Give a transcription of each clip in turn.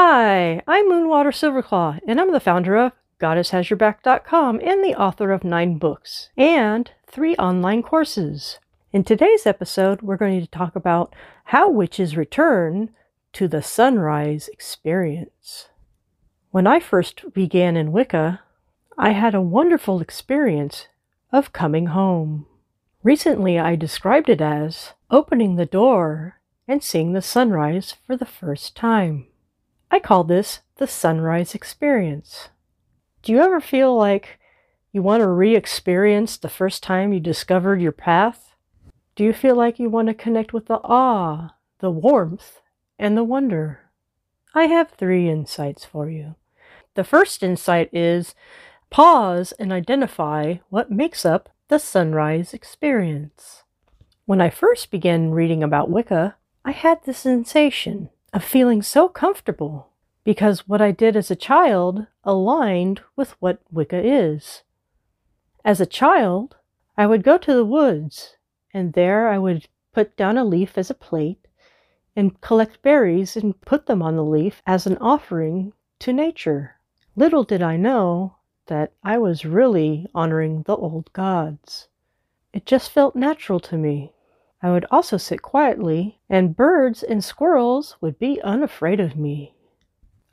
Hi, I'm Moonwater Silverclaw, and I'm the founder of GoddessHasYourBack.com and the author of nine books and three online courses. In today's episode, we're going to talk about how witches return to the sunrise experience. When I first began in Wicca, I had a wonderful experience of coming home. Recently, I described it as opening the door and seeing the sunrise for the first time. I call this the sunrise experience. Do you ever feel like you want to re experience the first time you discovered your path? Do you feel like you want to connect with the awe, the warmth, and the wonder? I have three insights for you. The first insight is pause and identify what makes up the sunrise experience. When I first began reading about Wicca, I had the sensation of feeling so comfortable because what I did as a child aligned with what Wicca is. As a child, I would go to the woods, and there I would put down a leaf as a plate and collect berries and put them on the leaf as an offering to nature. Little did I know that I was really honoring the old gods. It just felt natural to me. I would also sit quietly, and birds and squirrels would be unafraid of me.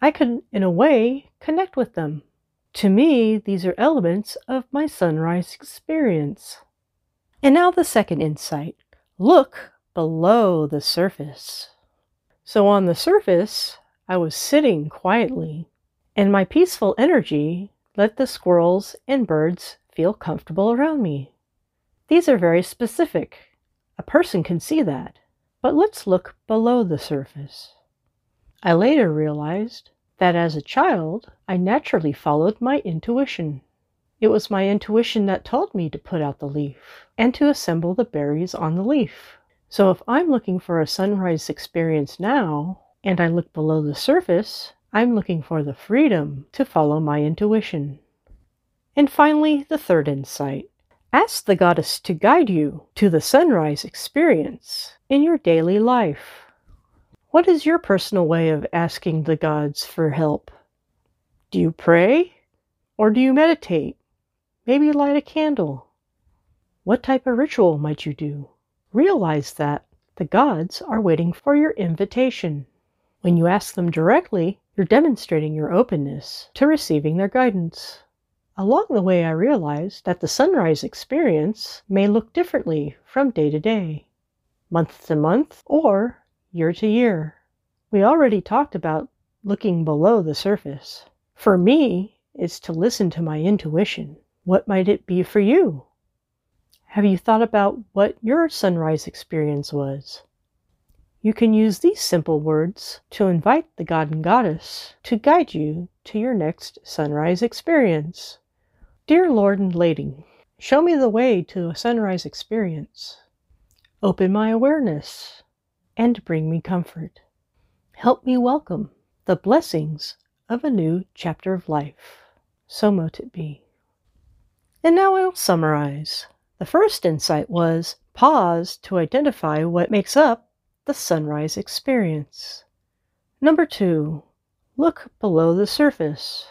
I could, in a way, connect with them. To me, these are elements of my sunrise experience. And now the second insight look below the surface. So, on the surface, I was sitting quietly, and my peaceful energy let the squirrels and birds feel comfortable around me. These are very specific a person can see that. But let's look below the surface. I later realized that as a child, I naturally followed my intuition. It was my intuition that told me to put out the leaf and to assemble the berries on the leaf. So if I'm looking for a sunrise experience now, and I look below the surface, I'm looking for the freedom to follow my intuition. And finally, the third insight Ask the goddess to guide you to the sunrise experience in your daily life. What is your personal way of asking the gods for help? Do you pray? Or do you meditate? Maybe light a candle? What type of ritual might you do? Realize that the gods are waiting for your invitation. When you ask them directly, you're demonstrating your openness to receiving their guidance. Along the way, I realized that the sunrise experience may look differently from day to day, month to month, or year to year. We already talked about looking below the surface. For me, it's to listen to my intuition. What might it be for you? Have you thought about what your sunrise experience was? You can use these simple words to invite the god and goddess to guide you to your next sunrise experience. Dear Lord and Lady, show me the way to a sunrise experience. Open my awareness and bring me comfort. Help me welcome the blessings of a new chapter of life. So mote it be. And now I will summarize. The first insight was pause to identify what makes up the sunrise experience. Number two, look below the surface.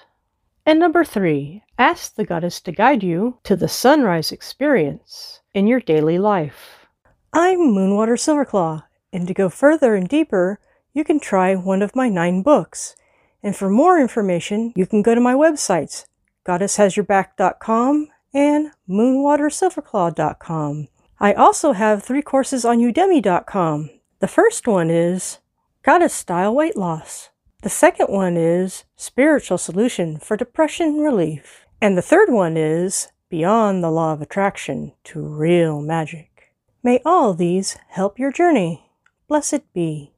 And number three, ask the goddess to guide you to the sunrise experience in your daily life. I'm Moonwater Silverclaw, and to go further and deeper, you can try one of my nine books. And for more information, you can go to my websites, goddesshasyourback.com and moonwatersilverclaw.com. I also have three courses on udemy.com. The first one is Goddess Style Weight Loss. The second one is Spiritual Solution for Depression Relief. And the third one is Beyond the Law of Attraction to Real Magic. May all these help your journey. Blessed be.